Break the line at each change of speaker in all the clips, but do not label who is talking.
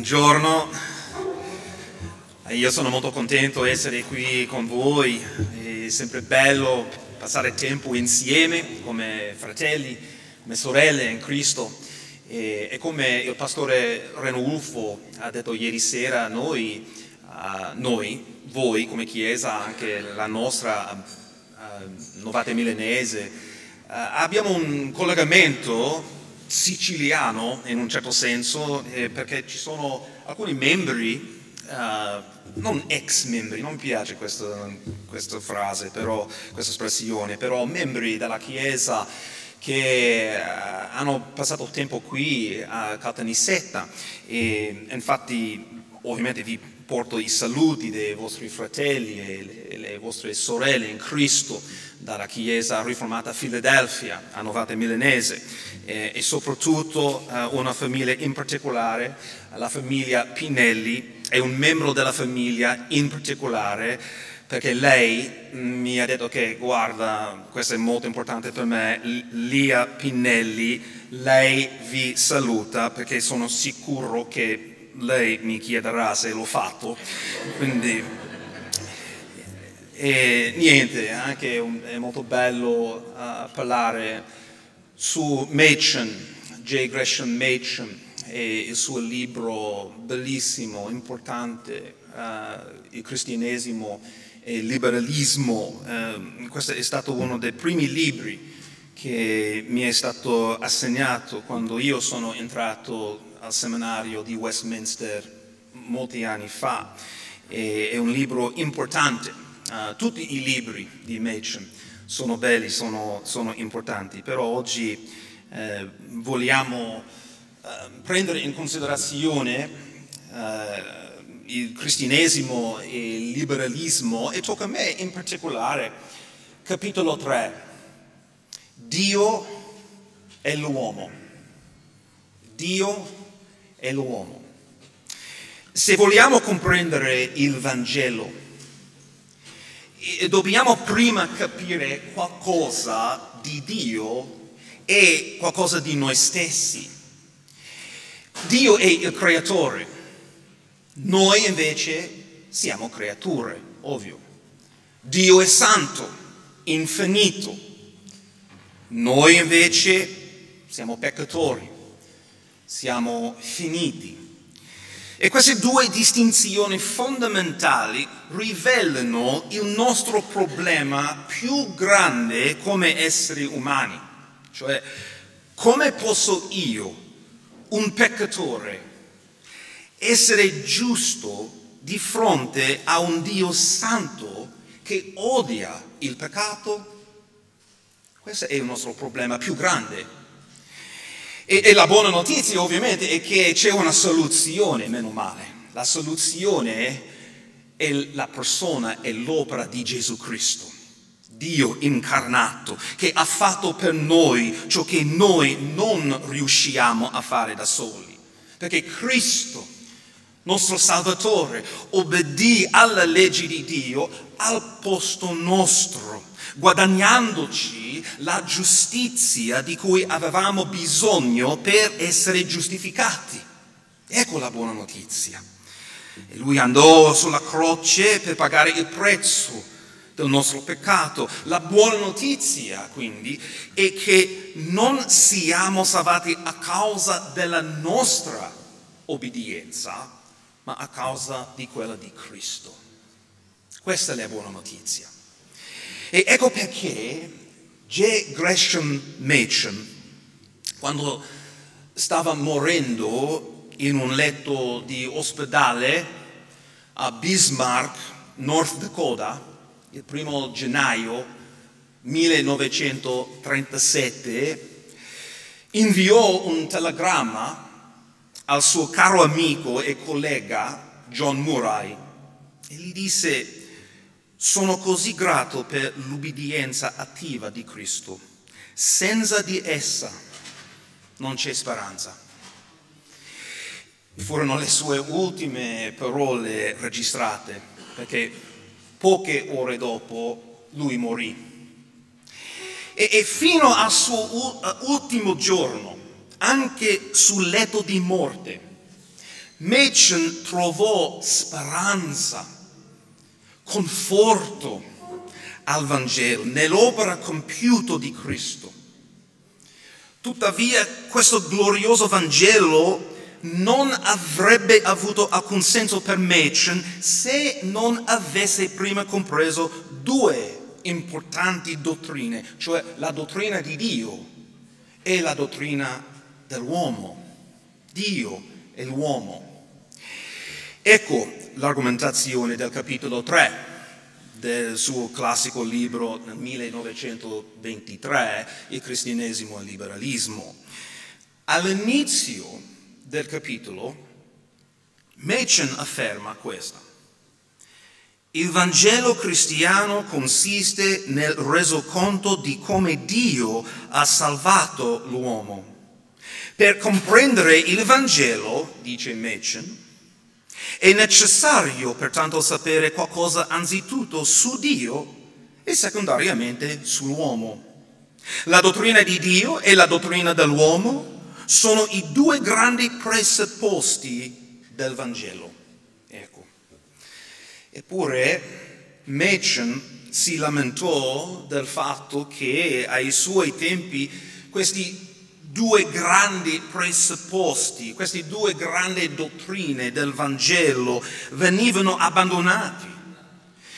Buongiorno, io sono molto contento di essere qui con voi, è sempre bello passare tempo insieme come fratelli, come sorelle in Cristo. E, e come il pastore Renulfo ha detto ieri sera, noi, uh, noi, voi come Chiesa, anche la nostra uh, Novate Milanese, uh, abbiamo un collegamento siciliano in un certo senso, eh, perché ci sono alcuni membri, uh, non ex membri, non piace questa, questa, frase, però, questa espressione, però membri della Chiesa che uh, hanno passato tempo qui a Caltanissetta e infatti ovviamente vi porto i saluti dei vostri fratelli e le, le vostre sorelle in Cristo dalla Chiesa riformata Filadelfia, a Novate Milanese eh, e soprattutto eh, una famiglia in particolare, la famiglia Pinelli, è un membro della famiglia in particolare perché lei mi ha detto che guarda, questo è molto importante per me, Lia Pinelli, lei vi saluta perché sono sicuro che lei mi chiederà se l'ho fatto. Quindi, e niente, anche un, è molto bello uh, parlare su Machen, J. Gresham Machen, e il suo libro bellissimo, importante, uh, il cristianesimo e il liberalismo. Uh, questo è stato uno dei primi libri che mi è stato assegnato quando io sono entrato al seminario di Westminster molti anni fa. E, è un libro importante Uh, tutti i libri di Machen sono belli, sono, sono importanti, però oggi eh, vogliamo eh, prendere in considerazione eh, il cristianesimo e il liberalismo e tocca a me in particolare capitolo 3, Dio e l'uomo. Dio e l'uomo. Se vogliamo comprendere il Vangelo, dobbiamo prima capire qualcosa di Dio e qualcosa di noi stessi. Dio è il creatore, noi invece siamo creature, ovvio. Dio è santo, infinito, noi invece siamo peccatori, siamo finiti. E queste due distinzioni fondamentali rivelano il nostro problema più grande come esseri umani, cioè come posso io, un peccatore, essere giusto di fronte a un Dio santo che odia il peccato? Questo è il nostro problema più grande e, e la buona notizia ovviamente è che c'è una soluzione, meno male. La soluzione è la persona e l'opera di Gesù Cristo. Dio incarnato, che ha fatto per noi ciò che noi non riusciamo a fare da soli. Perché Cristo, nostro Salvatore, obbedì alla legge di Dio al posto nostro guadagnandoci la giustizia di cui avevamo bisogno per essere giustificati. Ecco la buona notizia. E lui andò sulla croce per pagare il prezzo del nostro peccato. La buona notizia, quindi, è che non siamo salvati a causa della nostra obbedienza, ma a causa di quella di Cristo. Questa è la buona notizia. E ecco perché J. Gresham Machen, quando stava morendo in un letto di ospedale a Bismarck, North Dakota, il primo gennaio 1937, inviò un telegramma al suo caro amico e collega John Murray e gli disse sono così grato per l'ubbidienza attiva di Cristo. Senza di essa non c'è speranza. Furono le sue ultime parole registrate, perché poche ore dopo lui morì. E, e fino al suo ultimo giorno, anche sul letto di morte, Machen trovò speranza, conforto al Vangelo, nell'opera compiuta di Cristo. Tuttavia questo glorioso Vangelo non avrebbe avuto alcun senso per Machen se non avesse prima compreso due importanti dottrine, cioè la dottrina di Dio e la dottrina dell'uomo. Dio e l'uomo. Ecco l'argomentazione del capitolo 3 del suo classico libro nel 1923, Il cristianesimo e il liberalismo. All'inizio del capitolo, Machen afferma questo. Il Vangelo cristiano consiste nel resoconto di come Dio ha salvato l'uomo. Per comprendere il Vangelo, dice Machen, è necessario pertanto sapere qualcosa anzitutto su Dio e secondariamente sull'uomo. La dottrina di Dio e la dottrina dell'uomo sono i due grandi presupposti del Vangelo. Ecco. Eppure Machen si lamentò del fatto che ai suoi tempi questi due grandi presupposti, queste due grandi dottrine del Vangelo venivano abbandonati.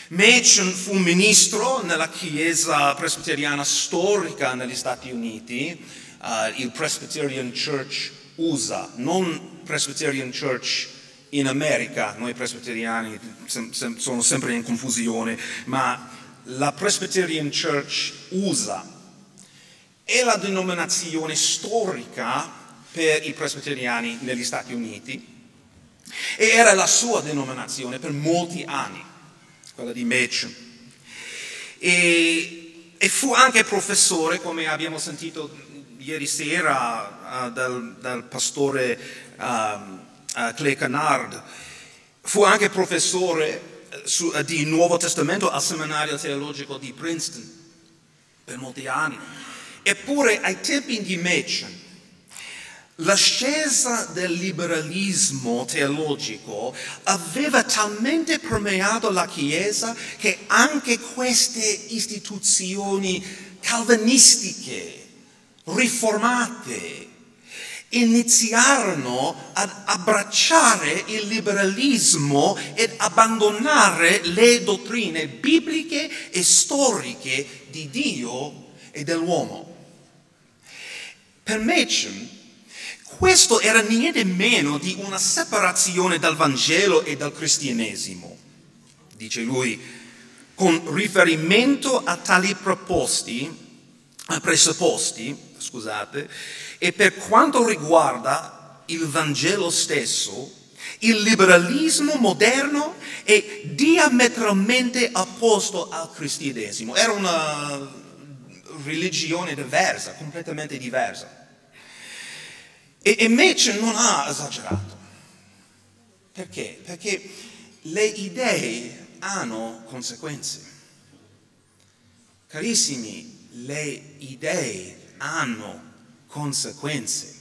Machen fu ministro nella Chiesa presbiteriana storica negli Stati Uniti uh, il Presbyterian Church USA, non Presbyterian Church in America, noi presbiteriani sem- sem- sono sempre in confusione, ma la Presbyterian Church USA è la denominazione storica per i presbiteriani negli Stati Uniti e era la sua denominazione per molti anni, quella di Machen. E, e fu anche professore, come abbiamo sentito ieri sera uh, dal, dal, pastore um, uh, Clay Canard, fu anche professore eh, su, uh, di Nuovo Testamento al seminario teologico di Princeton per molti anni. Eppure ai tempi di Machen, L'ascesa del liberalismo teologico aveva talmente permeato la Chiesa che anche queste istituzioni calvinistiche riformate iniziarono ad abbracciare il liberalismo ed abbandonare le dottrine bibliche e storiche di Dio e dell'uomo. Per Machen questo era niente meno di una separazione dal Vangelo e dal cristianesimo. Dice lui, con riferimento a tali proposti, presupposti, scusate, e per quanto riguarda il Vangelo stesso, il liberalismo moderno è diametralmente opposto al cristianesimo. Era una religione diversa, completamente diversa. E, e Machen non ha esagerato. Perché? Perché le idee hanno conseguenze. Carissimi, le idee hanno conseguenze.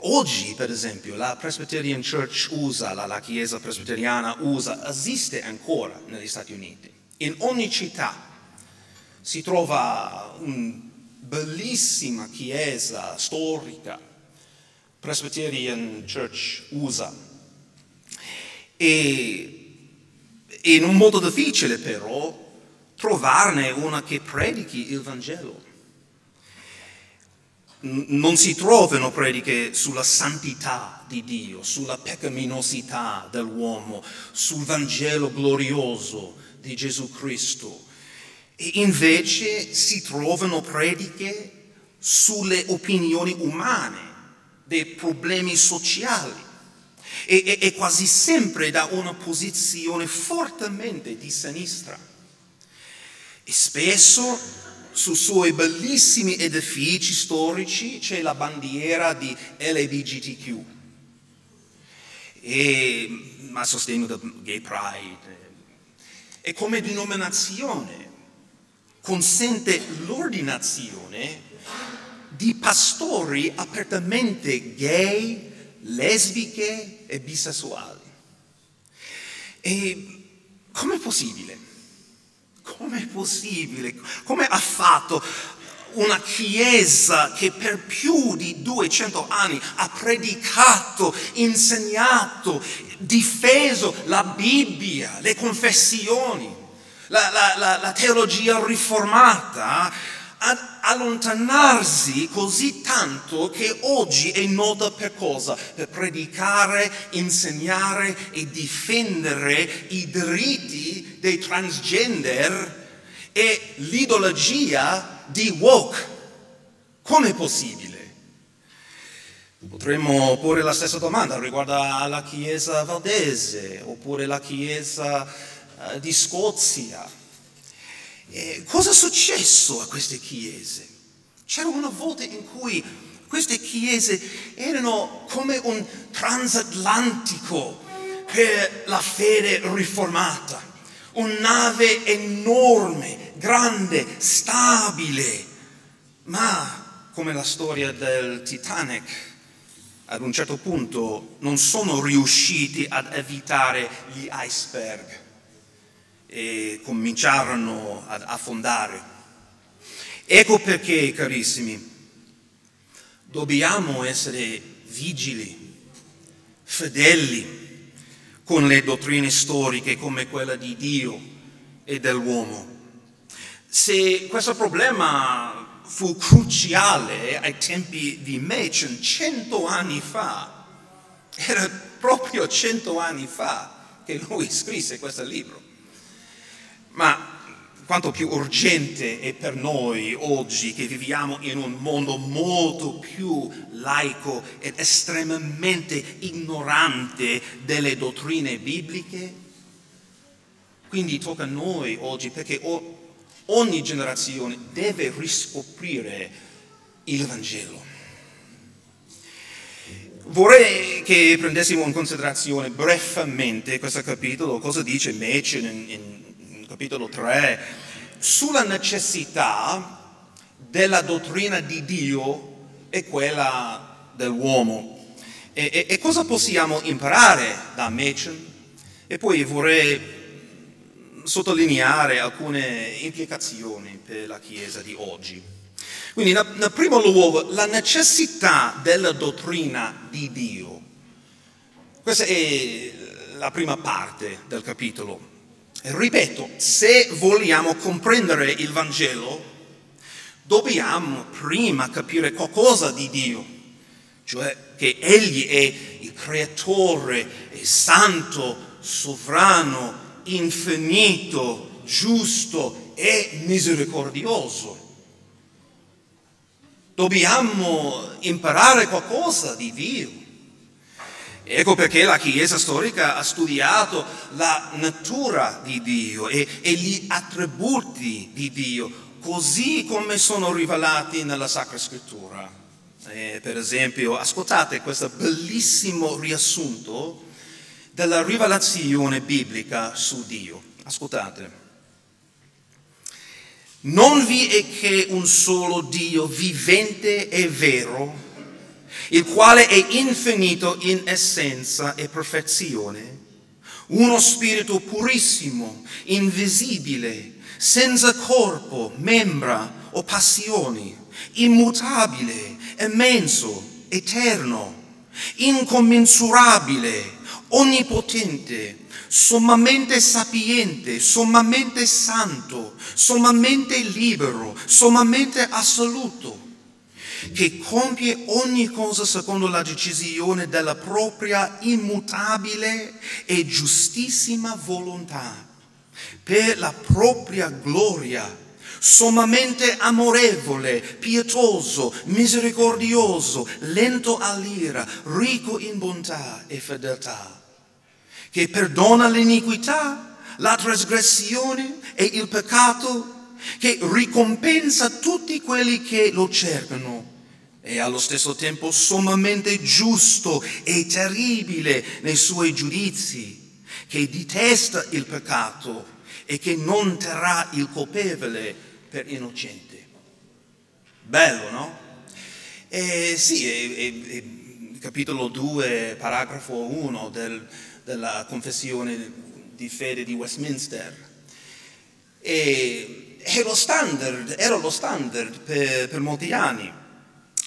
Oggi, per esempio, la Presbyterian Church USA, la, la Chiesa Presbiteriana USA, esiste ancora negli Stati Uniti. In ogni città si trova una bellissima chiesa storica, Presbyterian Church USA. E in un modo difficile però trovarne una che predichi il Vangelo. Non si trovano prediche sulla santità di Dio, sulla peccaminosità dell'uomo, sul Vangelo glorioso di Gesù Cristo. E invece si trovano prediche sulle opinioni umane, dei problemi sociali e, e, e quasi sempre da una posizione fortemente di sinistra. E spesso sui suoi bellissimi edifici storici c'è la bandiera di LBGTQ, e, a sostegno del Gay Pride. E come denominazione consente l'ordinazione di pastori apertamente gay, lesbiche e bisessuali. E com'è possibile? Com'è possibile? Come ha fatto una chiesa che per più di 200 anni ha predicato, insegnato, difeso la Bibbia, le confessioni, la, la, la, la teologia riformata, ad allontanarsi così tanto che oggi è nota per cosa? Per predicare, insegnare e difendere i diritti dei transgender e l'ideologia di woke. Come è possibile? Potremmo porre la stessa domanda riguardo alla Chiesa valdese oppure la Chiesa uh, di Scozia. Eh, cosa è successo a queste chiese? C'era una volta in cui queste chiese erano come un transatlantico per la fede riformata, una nave enorme, grande, stabile, ma come la storia del Titanic, ad un certo punto non sono riusciti ad evitare gli iceberg e cominciarono ad affondare. Ecco perché, carissimi, dobbiamo essere vigili, fedeli con le dottrine storiche come quella di Dio e dell'uomo. Se questo problema fu cruciale ai tempi di Machen cento anni fa, era proprio cento anni fa che lui scrisse questo libro. Ma quanto più urgente è per noi oggi che viviamo in un mondo molto più laico ed estremamente ignorante delle dottrine bibliche. Quindi tocca a noi oggi perché ogni generazione deve riscoprire il Vangelo. Vorrei che prendessimo in considerazione brevemente questo capitolo, cosa dice Machen in, in capitolo 3, sulla necessità della dottrina di Dio e quella dell'uomo. E, e, e cosa possiamo imparare da Machen? E poi vorrei sottolineare alcune implicazioni per la Chiesa di oggi. Quindi, nel primo luogo, la necessità della dottrina di Dio. Questa è la prima parte del capitolo. Ripeto, se vogliamo comprendere il Vangelo, dobbiamo prima capire qualcosa di Dio, cioè che Egli è il creatore, è santo, sovrano, infinito, giusto e misericordioso. Dobbiamo imparare qualcosa di Dio. Ecco perché la Chiesa storica ha studiato la natura di Dio e, e gli attributi di Dio, così come sono rivelati nella Sacra Scrittura. Eh, per esempio, ascoltate questo bellissimo riassunto della rivelazione biblica su Dio. Ascoltate. Non vi è che un solo Dio vivente e vero il quale è infinito in essenza e perfezione, uno spirito purissimo, invisibile, senza corpo, membra o passioni, immutabile, immenso, eterno, incommensurabile, onnipotente, sommamente sapiente, sommamente santo, sommamente libero, sommamente assoluto che compie ogni cosa secondo la decisione della propria immutabile e giustissima volontà, per la propria gloria, sommamente amorevole, pietoso, misericordioso, lento all'ira, ricco in bontà e fedeltà, che perdona l'iniquità, la trasgressione e il peccato, che ricompensa tutti quelli che lo cercano e allo stesso tempo sommamente giusto e terribile nei suoi giudizi, che detesta il peccato e che non terrà il colpevole per innocente. Bello, no? Eh, sì, è, è, è, capitolo 2, paragrafo 1 del, della confessione di fede di Westminster. E lo standard, era lo standard per, per molti anni.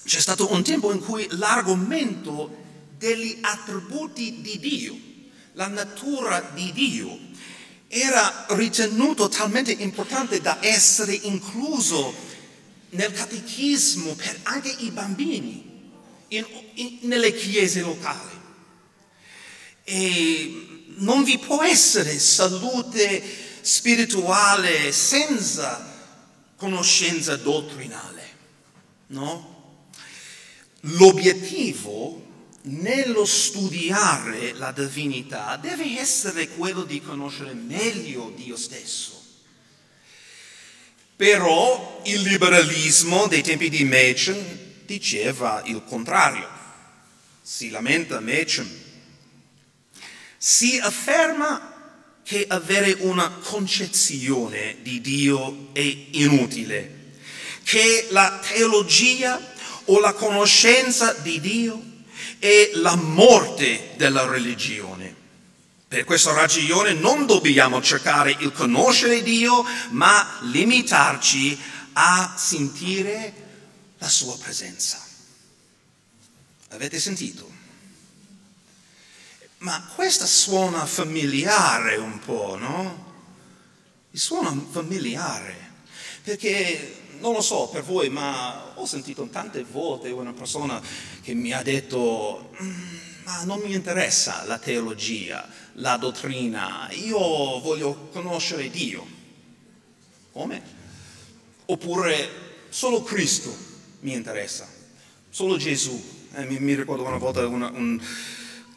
C'è stato un tempo in cui l'argomento degli attributi di Dio, la natura di Dio, era ritenuto talmente importante da essere incluso nel catechismo per anche i bambini in, in, nelle chiese locali. E non vi può essere salute spirituale senza conoscenza dottrinale, no? L'obiettivo nello studiare la divinità deve essere quello di conoscere meglio Dio stesso. Però il liberalismo dei tempi di Machen diceva il contrario. Si lamenta Machen. Si afferma che avere una concezione di Dio è inutile, che la teologia o la conoscenza di Dio è la morte della religione. Per questa ragione non dobbiamo cercare il conoscere Dio, ma limitarci a sentire la sua presenza. Avete sentito? Ma questa suona familiare un po', no? Suona familiare, perché non lo so per voi, ma ho sentito tante volte una persona che mi ha detto, mm, ma non mi interessa la teologia, la dottrina, io voglio conoscere Dio. Come? Oppure solo Cristo mi interessa, solo Gesù. Eh, mi, mi, ricordo una volta una, un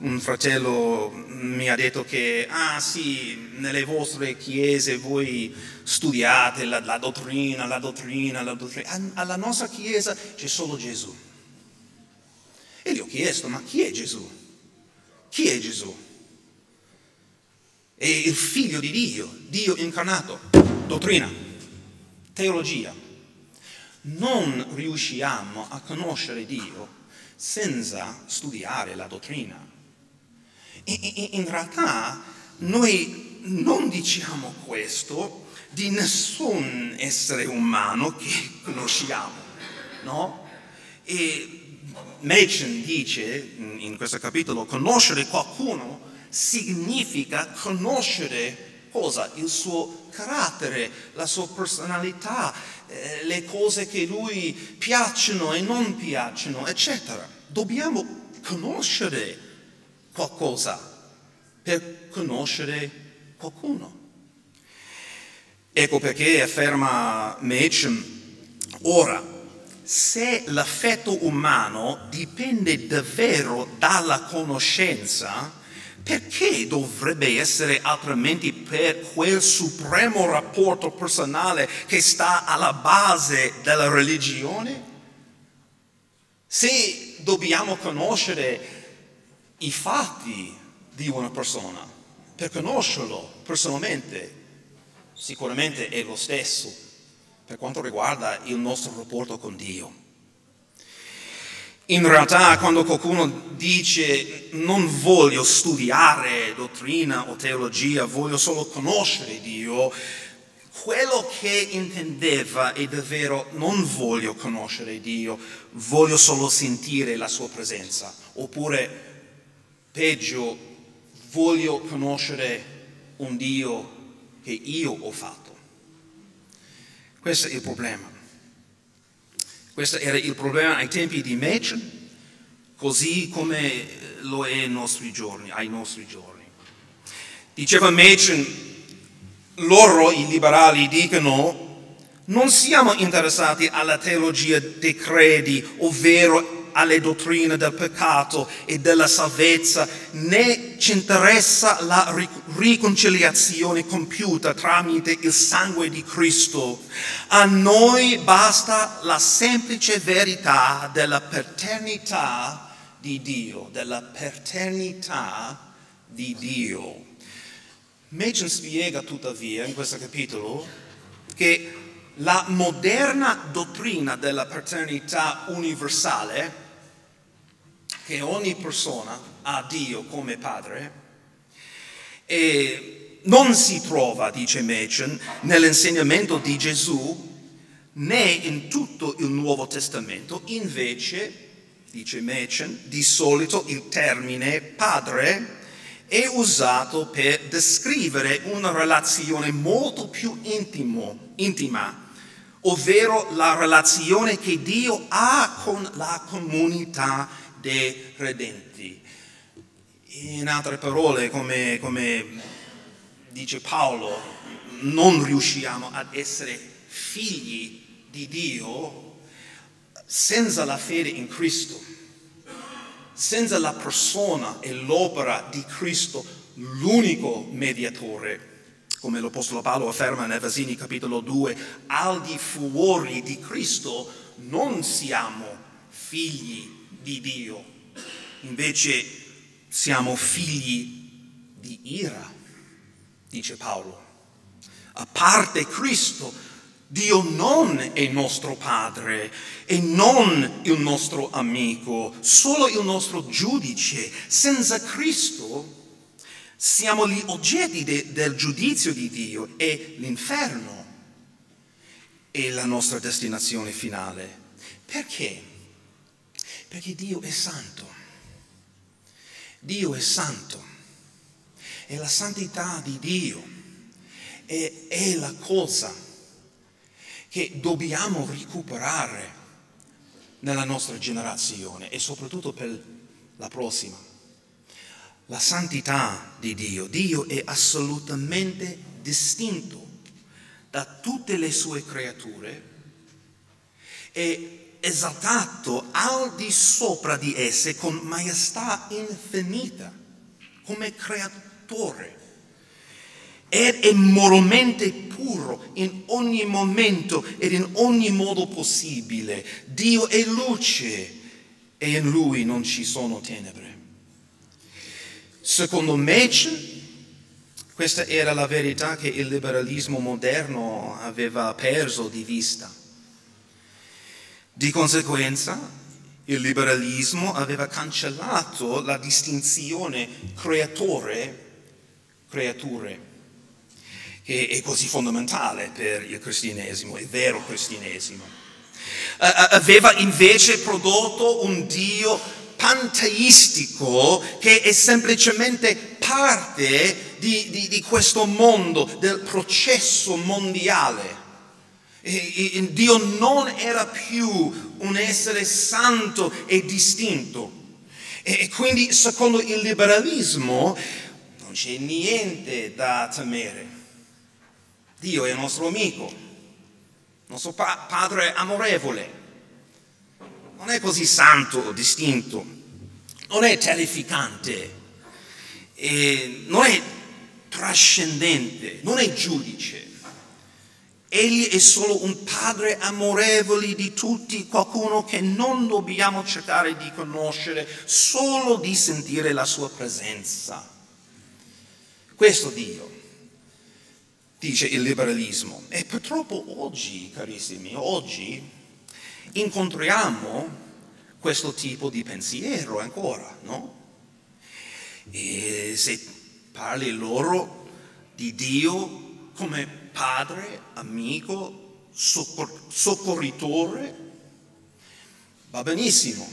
un fratello mi ha detto che, ah sì, nelle vostre chiese voi studiate la, la dottrina, la dottrina, la dottrina. Alla nostra chiesa c'è solo Gesù. E gli ho chiesto, ma chi è Gesù? Chi è Gesù? È il figlio di Dio, Dio incarnato, dottrina, teologia. Non riusciamo a conoscere Dio senza studiare la dottrina. In realtà noi non diciamo questo di nessun essere umano che conosciamo, no? E Machen dice in questo capitolo, conoscere qualcuno significa conoscere cosa? Il suo carattere, la sua personalità, eh, le cose che lui piacciono e non piacciono, eccetera. Dobbiamo conoscere qualcosa per conoscere qualcuno. Ecco perché afferma Machen, ora, se l'affetto umano dipende davvero dalla conoscenza, perché dovrebbe essere altrimenti per quel supremo rapporto personale che sta alla base della religione? Se dobbiamo conoscere i fatti di una persona, per conoscerlo personalmente, sicuramente è lo stesso per quanto riguarda il nostro rapporto con Dio. In realtà quando qualcuno dice non voglio studiare dottrina o teologia, voglio solo conoscere Dio, quello che intendeva è davvero non voglio conoscere Dio, voglio solo sentire la sua presenza, oppure Peggio, voglio conoscere un Dio che io ho fatto. Questo è il problema. Questo era il problema ai tempi di Machen, così come lo è ai nostri giorni. Ai nostri giorni. Diceva Machen, loro, i liberali, dicono non siamo interessati alla teologia dei credi, ovvero alle dottrine del peccato e della salvezza, né ci interessa la riconciliazione compiuta tramite il sangue di Cristo. A noi basta la semplice verità della paternità di Dio, della paternità di Dio. Machen spiega tuttavia in questo capitolo che la moderna dottrina della paternità universale che ogni persona ha Dio come padre e non si trova, dice Machen, nell'insegnamento di Gesù né in tutto il Nuovo Testamento, invece, dice Machen, di solito il termine padre è usato per descrivere una relazione molto più intimo, intima, ovvero la relazione che Dio ha con la comunità dei redenti. In altre parole, come, come dice Paolo, non riusciamo ad essere figli di Dio senza la fede in Cristo, senza la persona e l'opera di Cristo, l'unico mediatore. Come l'Apostolo Paolo afferma in Efesini capitolo 2, al di fuori di Cristo non siamo figli di Dio, invece siamo figli di ira, dice Paolo. A parte Cristo, Dio non è nostro Padre e non il nostro amico, solo il nostro giudice. Senza Cristo siamo gli oggetti de, del giudizio di Dio e l'inferno è la nostra destinazione finale. Perché? Perché Dio è santo. Dio è santo. E la santità di Dio è, è la cosa che dobbiamo recuperare nella nostra generazione e soprattutto per la prossima. La santità di Dio. Dio è assolutamente distinto da tutte le sue creature e esaltato al di sopra di esse con maestà infinita, come creatore. Ed è moralmente puro in ogni momento ed in ogni modo possibile. Dio è luce e in Lui non ci sono tenebre. Secondo Machen, questa era la verità che il liberalismo moderno aveva perso di vista. Di conseguenza, il liberalismo aveva cancellato la distinzione creatore-creature, che è così fondamentale per il cristianesimo, il vero cristianesimo. Aveva invece prodotto un Dio panteistico che è semplicemente parte di, di, di questo mondo, del processo mondiale. E Dio non era più un essere santo e distinto. E quindi, secondo il liberalismo, non c'è niente da temere. Dio è il nostro amico, il nostro pa- padre amorevole. Non è così santo o distinto, non è terrificante, non è trascendente, non è giudice. Egli è solo un padre amorevole di tutti, qualcuno che non dobbiamo cercare di conoscere, solo di sentire la sua presenza. Questo Dio, dice il liberalismo. E purtroppo oggi, carissimi, oggi incontriamo questo tipo di pensiero ancora, no? E se parli loro di Dio come padre, amico, soccor- soccorritore, va benissimo,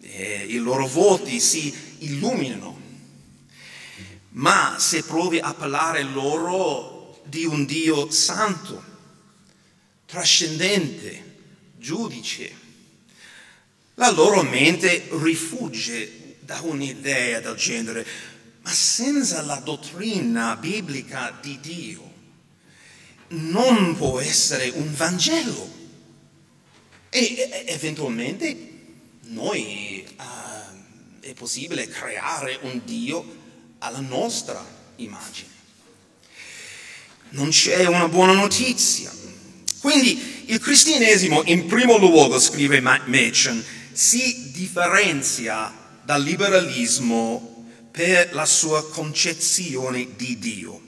e i loro voti si illuminano, ma se provi a parlare loro di un Dio santo, trascendente, giudice, la loro mente rifugge da un'idea del genere, ma senza la dottrina biblica di Dio non può essere un Vangelo. E eventualmente noi uh, è possibile creare un Dio alla nostra immagine. Non c'è una buona notizia. Quindi il cristianesimo in primo luogo, scrive Machen, si differenzia dal liberalismo per la sua concezione di Dio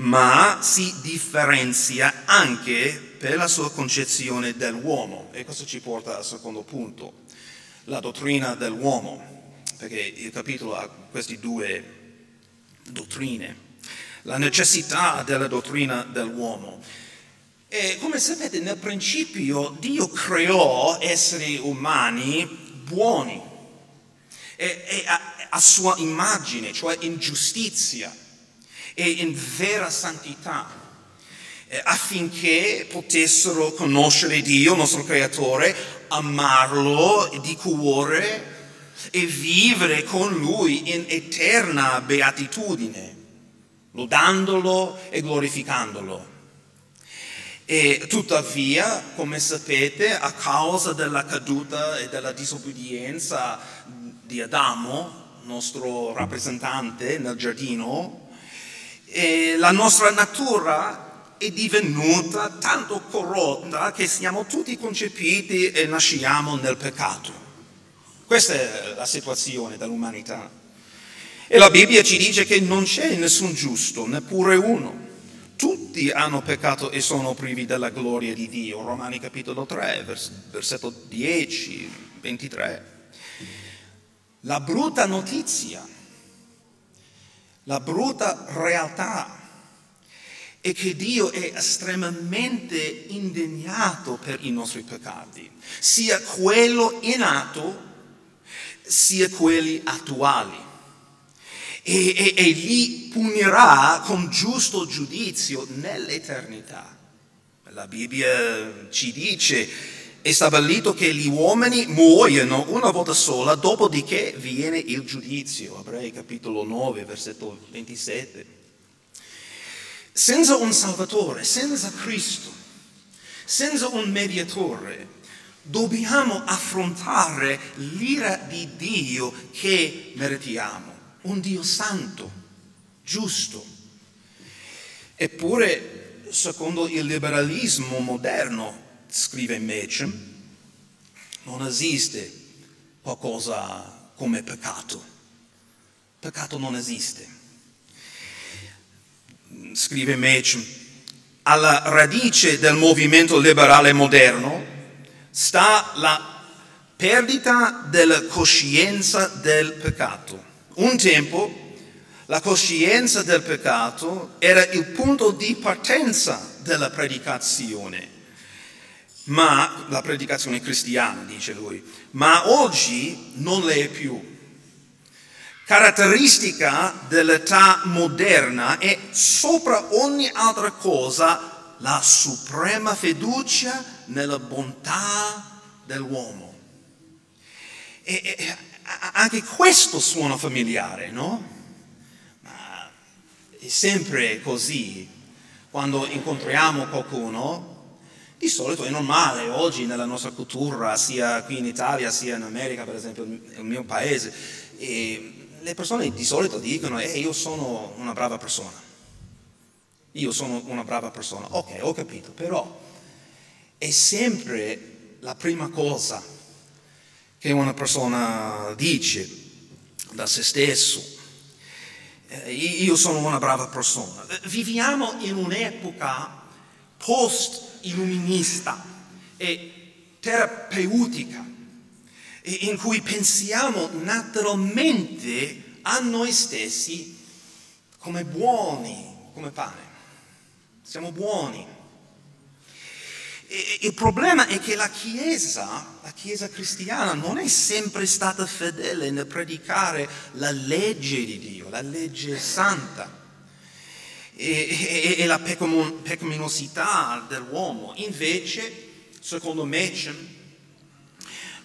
ma si differenzia anche per la sua concezione dell'uomo. E questo ci porta al secondo punto, la dottrina dell'uomo. perché il capitolo ha queste due dottrine. La necessità della dottrina dell'uomo. E come sapete, nel principio Dio creò esseri umani buoni e, e a, a sua immagine, cioè in giustizia e in vera santità eh, affinché potessero conoscere Dio, nostro creatore, amarlo di cuore e vivere con Lui in eterna beatitudine, lodandolo e glorificandolo. E tuttavia, come sapete, a causa della caduta e della disobbedienza di Adamo, nostro rappresentante nel giardino, la nostra natura è divenuta tanto corrotta che siamo tutti concepiti e nasciamo nel peccato. Questa è la situazione dell'umanità. E la Bibbia ci dice che non c'è nessun giusto, neppure uno. Tutti hanno peccato e sono privi della gloria di Dio. Romani capitolo 3, versetto 10, 23. La brutta notizia, la brutta realtà e che Dio è estremamente indegnato per i nostri peccati, sia quello in atto sia quelli attuali. E, e, e li punirà con giusto giudizio nell'eternità. La Bibbia ci dice è stabilito che gli uomini muoiono una volta sola, dopodiché viene il giudizio. Ebrei capitolo 9, versetto 27. Senza un Salvatore, senza Cristo, senza un mediatore, dobbiamo affrontare l'ira di Dio che meritiamo, un Dio santo, giusto. Eppure, secondo il liberalismo moderno, scrive Machen, non esiste qualcosa come peccato. Peccato non esiste scrive Machen, alla radice del movimento liberale moderno sta la perdita della coscienza del peccato. Un tempo la coscienza del peccato era il punto di partenza della predicazione, ma la predicazione cristiana, dice lui, ma oggi non le è più. Caratteristica dell'età moderna è sopra ogni altra cosa la suprema fiducia nella bontà dell'uomo. E, e, anche questo suona familiare, no? Ma è sempre così. Quando incontriamo qualcuno, di solito è normale, oggi nella nostra cultura, sia qui in Italia, sia in America, per esempio, nel mio paese, le persone di solito dicono, eh, io sono una brava persona. Io sono una brava persona. Ok, ho capito, però è sempre la prima cosa che una persona dice da se stesso. Eh, io sono una brava persona. Viviamo in un'epoca post-illuminista e terapeutica in cui pensiamo naturalmente a noi stessi come buoni, come pane. Siamo buoni. E il problema è che la Chiesa, la Chiesa cristiana, non è sempre stata fedele nel predicare la legge di Dio, la legge santa e, e, e la pecaminosità dell'uomo. Invece, secondo Machen,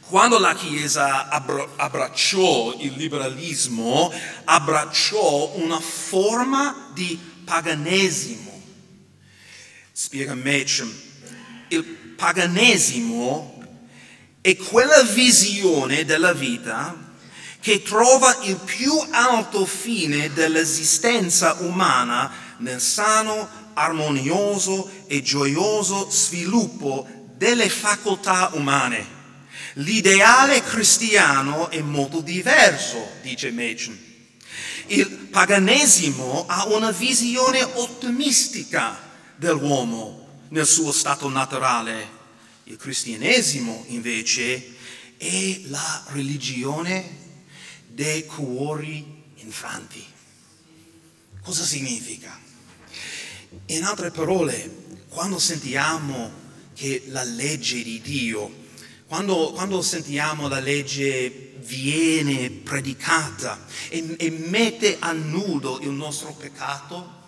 quando la Chiesa abbracciò il liberalismo, abbracciò una forma di paganesimo. Spiega Machen, il paganesimo è quella visione della vita che trova il più alto fine dell'esistenza umana nel sano, armonioso e gioioso sviluppo delle facoltà umane. L'ideale cristiano è molto diverso, dice Machen. Il paganesimo ha una visione ottimistica dell'uomo nel suo stato naturale. Il cristianesimo invece è la religione dei cuori infranti. Cosa significa? In altre parole, quando sentiamo che la legge di Dio, quando, quando sentiamo la legge viene predicata e, e mette a nudo il nostro peccato,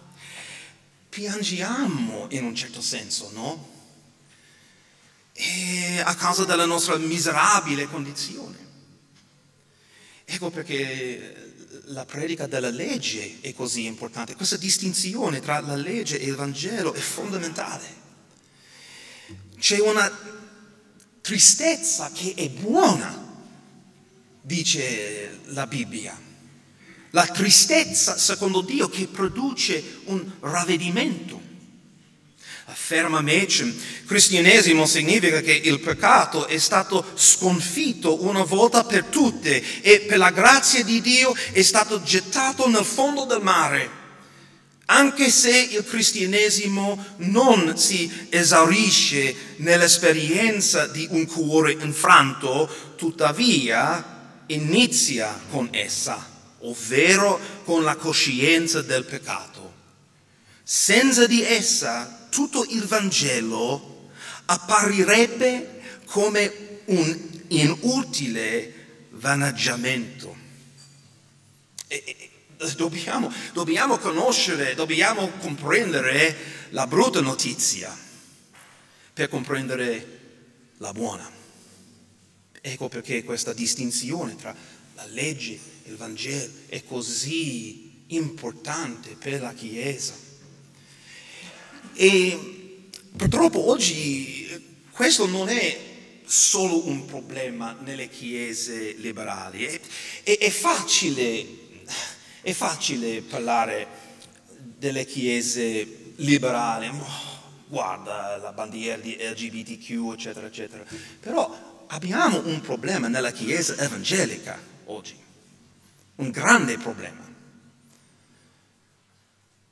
piangiamo in un certo senso, no? E a causa della nostra miserabile condizione. Ecco perché la predica della legge è così importante. Questa distinzione tra la legge e il Vangelo è fondamentale. C'è una tristezza che è buona, dice la Bibbia. La tristezza, secondo Dio, che produce un ravvedimento. Afferma Machen, cristianesimo significa che il peccato è stato sconfitto una volta per tutte e per la grazia di Dio è stato gettato nel fondo del mare. Anche se il cristianesimo non si esaurisce nell'esperienza di un cuore infranto, tuttavia inizia con essa, ovvero con la coscienza del peccato. Senza di essa tutto il Vangelo apparirebbe come un inutile vanaggiamento. E, e, dobbiamo, dobbiamo conoscere, dobbiamo comprendere la brutta notizia per comprendere la buona. Ecco perché questa distinzione tra la legge e il Vangelo è così importante per la Chiesa. E purtroppo oggi questo non è solo un problema nelle chiese liberali, è, è, è, facile, è facile parlare delle chiese liberali, guarda la bandiera di LGBTQ, eccetera, eccetera. Però abbiamo un problema nella chiesa evangelica oggi, un grande problema.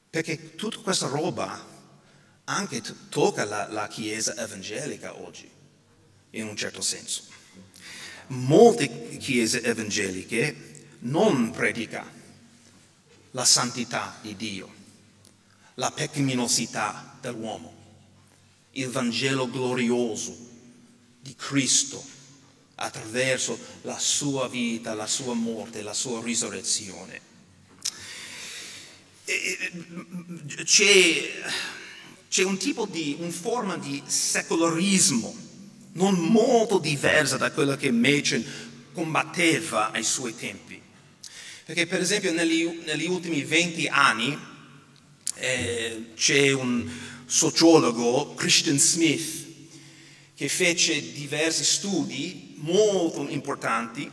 Perché tutta questa roba anche tocca la, la Chiesa evangelica oggi, in un certo senso. Molte chiese evangeliche non predicano la santità di Dio, la pecaminosità dell'uomo, il Vangelo glorioso di Cristo attraverso la sua vita, la sua morte, la sua risurrezione. C'è c'è un tipo di, una forma di secolarismo non molto diversa da quella che Machen combatteva ai suoi tempi. Perché per esempio negli, negli ultimi 20 anni eh, c'è un sociologo, Christian Smith, che fece diversi studi molto importanti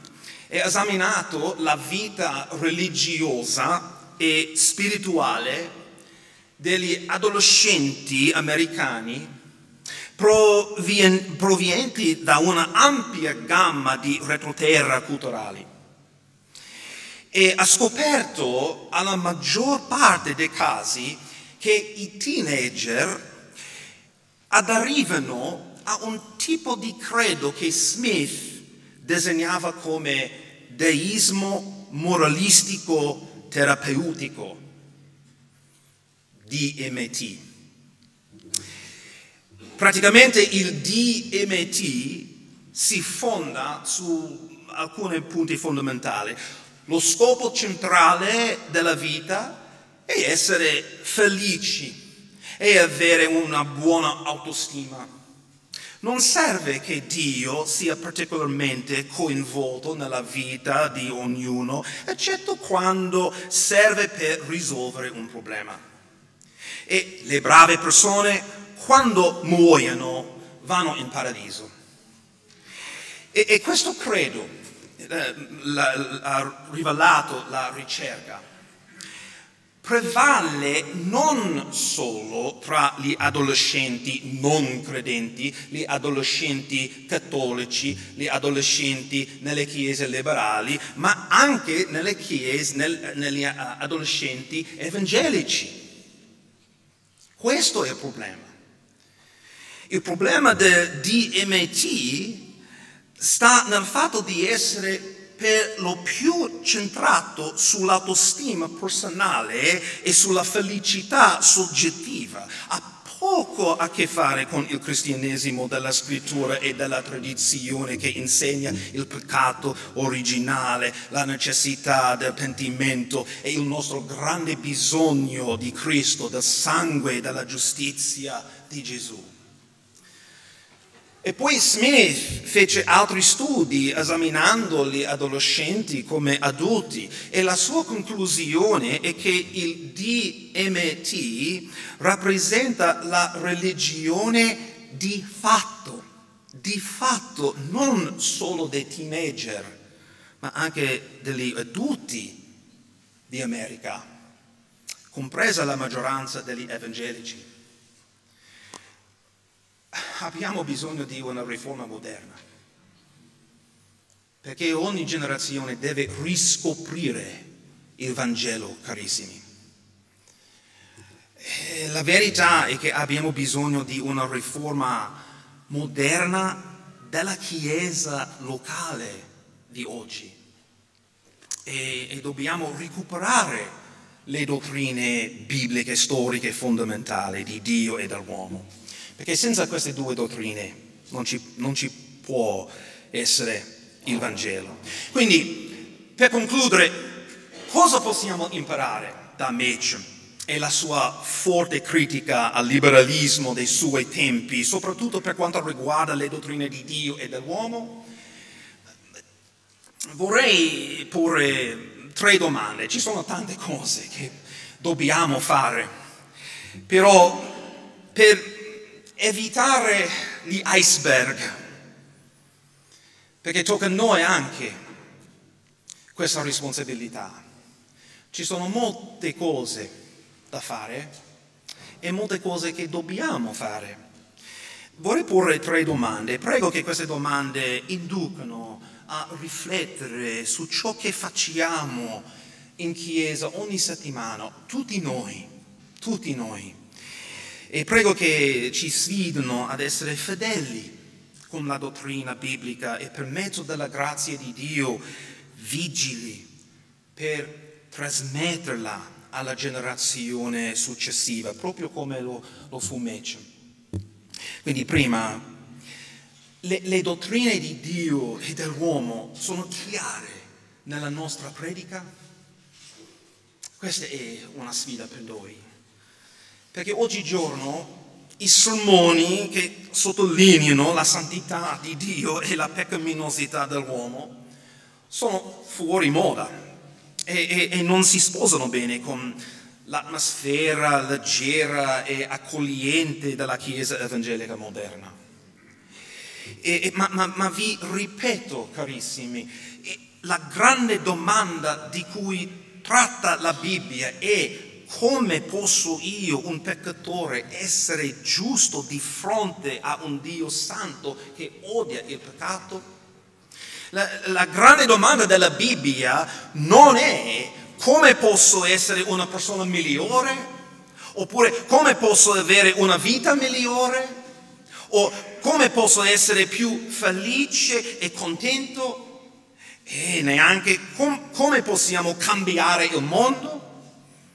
e ha esaminato la vita religiosa e spirituale degli adolescenti americani provenienti da una ampia gamma di retroterra culturali. E ha scoperto alla maggior parte dei casi che i teenager arrivano a un tipo di credo che Smith disegnava come deismo moralistico terapeutico DMT. Praticamente il DMT si fonda su alcuni punti fondamentali. Lo scopo centrale della vita è essere felici e avere una buona autostima. Non serve che Dio sia particolarmente coinvolto nella vita di ognuno, eccetto quando serve per risolvere un problema. E le brave persone, quando muoiono, vanno in paradiso. E, e questo credo eh, ha rivelato la ricerca prevale non solo tra gli adolescenti non credenti, gli adolescenti cattolici, gli adolescenti nelle chiese liberali, ma anche nelle chiese, nel, negli adolescenti evangelici. Questo è il problema. Il problema del DMT sta nel fatto di essere per lo più centrato sull'autostima personale e sulla felicità soggettiva. Poco a che fare con il cristianesimo della scrittura e della tradizione che insegna il peccato originale, la necessità del pentimento e il nostro grande bisogno di Cristo, del sangue e della giustizia di Gesù. E poi Smith fece altri studi esaminando gli adolescenti come adulti. E la sua conclusione è che il DMT rappresenta la religione di fatto, di fatto non solo dei teenager, ma anche degli adulti di America, compresa la maggioranza degli evangelici abbiamo bisogno di una riforma moderna, perché ogni generazione deve riscoprire il Vangelo, carissimi. E la verità è che abbiamo bisogno di una riforma moderna della Chiesa locale di oggi e, e dobbiamo recuperare le dottrine bibliche, storiche, fondamentali di Dio e dell'uomo. Perché senza queste due dottrine non ci, non ci può essere il Vangelo. Quindi, per concludere, cosa possiamo imparare da Machen e la sua forte critica al liberalismo dei suoi tempi, soprattutto per quanto riguarda le dottrine di Dio e dell'uomo? Vorrei porre tre domande. Ci sono tante cose che dobbiamo fare, però per evitare gli iceberg, perché tocca a noi anche questa responsabilità. Ci sono molte cose da fare e molte cose che dobbiamo fare. Vorrei porre tre domande. Prego che queste domande inducano a riflettere su ciò che facciamo in chiesa ogni settimana, tutti noi, tutti noi. E prego che ci sfidino ad essere fedeli con la dottrina biblica e per mezzo della grazia di Dio vigili per trasmetterla alla generazione successiva, proprio come lo, lo fu Mece. Quindi prima, le, le dottrine di Dio e dell'uomo sono chiare nella nostra predica? Questa è una sfida per noi. Perché oggigiorno i sermoni che sottolineano la santità di Dio e la peccaminosità dell'uomo sono fuori moda e, e, e non si sposano bene con l'atmosfera leggera e accogliente della Chiesa evangelica moderna. E, ma, ma, ma, vi ripeto, carissimi, la grande domanda di cui tratta la Bibbia è come posso io, un peccatore, essere giusto di fronte a un Dio santo che odia il peccato? La, la grande domanda della Bibbia non è come posso essere una persona migliore, oppure come posso avere una vita migliore, o come posso essere più felice e contento, e neanche com- come possiamo cambiare il mondo.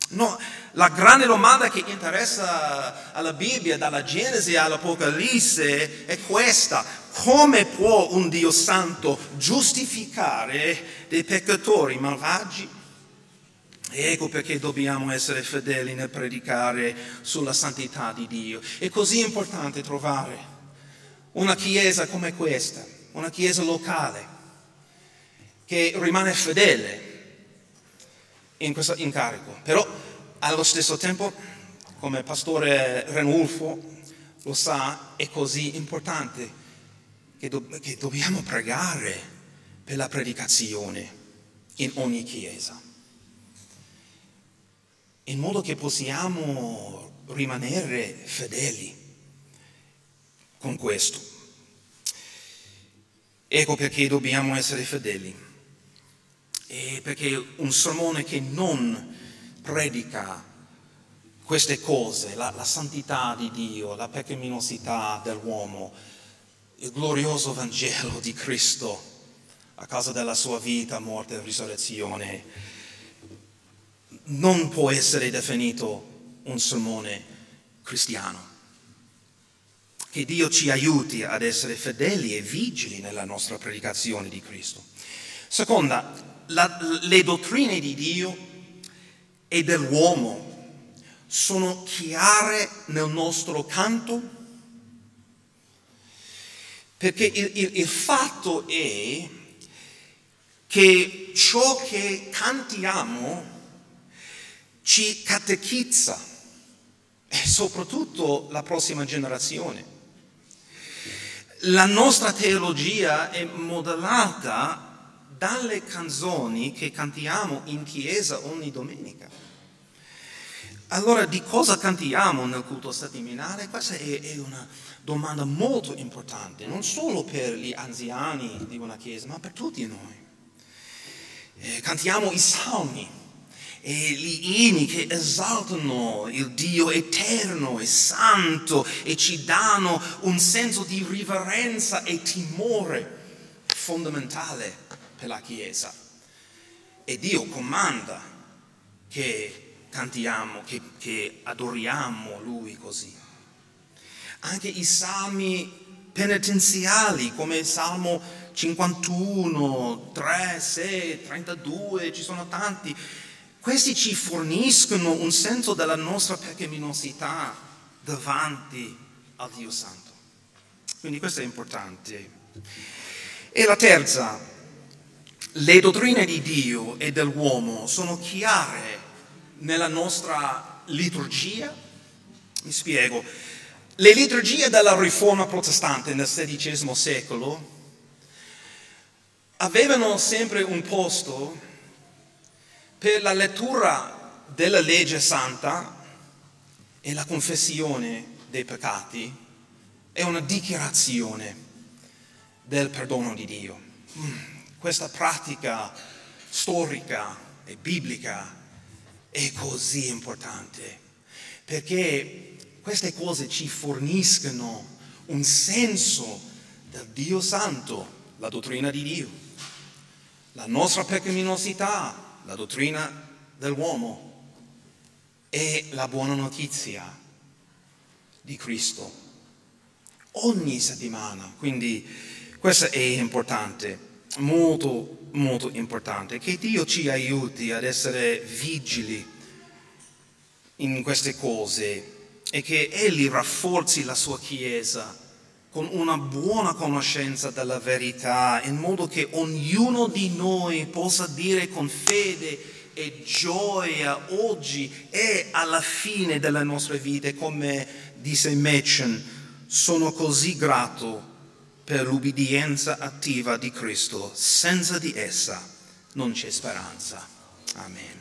No, la grande domanda che interessa alla Bibbia, dalla Genesi all'Apocalisse, è questa. Come può un Dio santo giustificare dei peccatori malvagi? Ecco perché dobbiamo essere fedeli nel predicare sulla santità di Dio. È così importante trovare una chiesa come questa, una chiesa locale, che rimane fedele in questo incarico. Però allo stesso tempo, come pastore Renulfo lo sa, è così importante che, do- che dobbiamo pregare per la predicazione in ogni chiesa, in modo che possiamo rimanere fedeli con questo. Ecco perché dobbiamo essere fedeli. E perché un sermone che non predica queste cose, la, la santità di Dio, la peccaminosità dell'uomo, il glorioso Vangelo di Cristo, a causa della sua vita, morte e risurrezione, non può essere definito un sermone cristiano. Che Dio ci aiuti ad essere fedeli e vigili nella nostra predicazione di Cristo. Seconda, la, le dottrine di Dio e dell'uomo sono chiare nel nostro canto? Perché il, il, il fatto è che ciò che cantiamo ci catechizza e soprattutto la prossima generazione. La nostra teologia è modellata dalle canzoni che cantiamo in chiesa ogni domenica. Allora di cosa cantiamo nel culto settimanale? Questa è, è, una domanda molto importante, non solo per gli anziani di una chiesa, ma per tutti noi. Eh, cantiamo i salmi e gli inni che esaltano il Dio eterno e santo e ci danno un senso di riverenza e timore fondamentale per la Chiesa. E Dio comanda che cantiamo, che, che adoriamo Lui così. Anche i salmi penitenziali come il Salmo 51, 3, 6, 32, ci sono tanti. Questi ci forniscono un senso della nostra peccaminosità davanti al Dio Santo. Quindi questo è importante. E la terza, le dottrine di Dio e dell'uomo sono chiare nella nostra liturgia? Mi spiego. Le liturgie della riforma protestante nel XVI secolo avevano sempre un posto per la lettura della legge santa e la confessione dei peccati e una dichiarazione del perdono di Dio. Questa pratica storica e biblica è così importante perché queste cose ci forniscono un senso del Dio Santo, la dottrina di Dio, la nostra peccaminosità, la dottrina dell'uomo e la buona notizia di Cristo. Ogni settimana, quindi questo è importante, molto molto importante, che Dio ci aiuti ad essere vigili in queste cose e che Egli rafforzi la sua Chiesa con una buona conoscenza della verità, in modo che ognuno di noi possa dire con fede e gioia oggi e alla fine della nostra vita, come disse Machen, sono così grato per l'ubbidienza attiva di Cristo. Senza di essa non c'è speranza. Amen.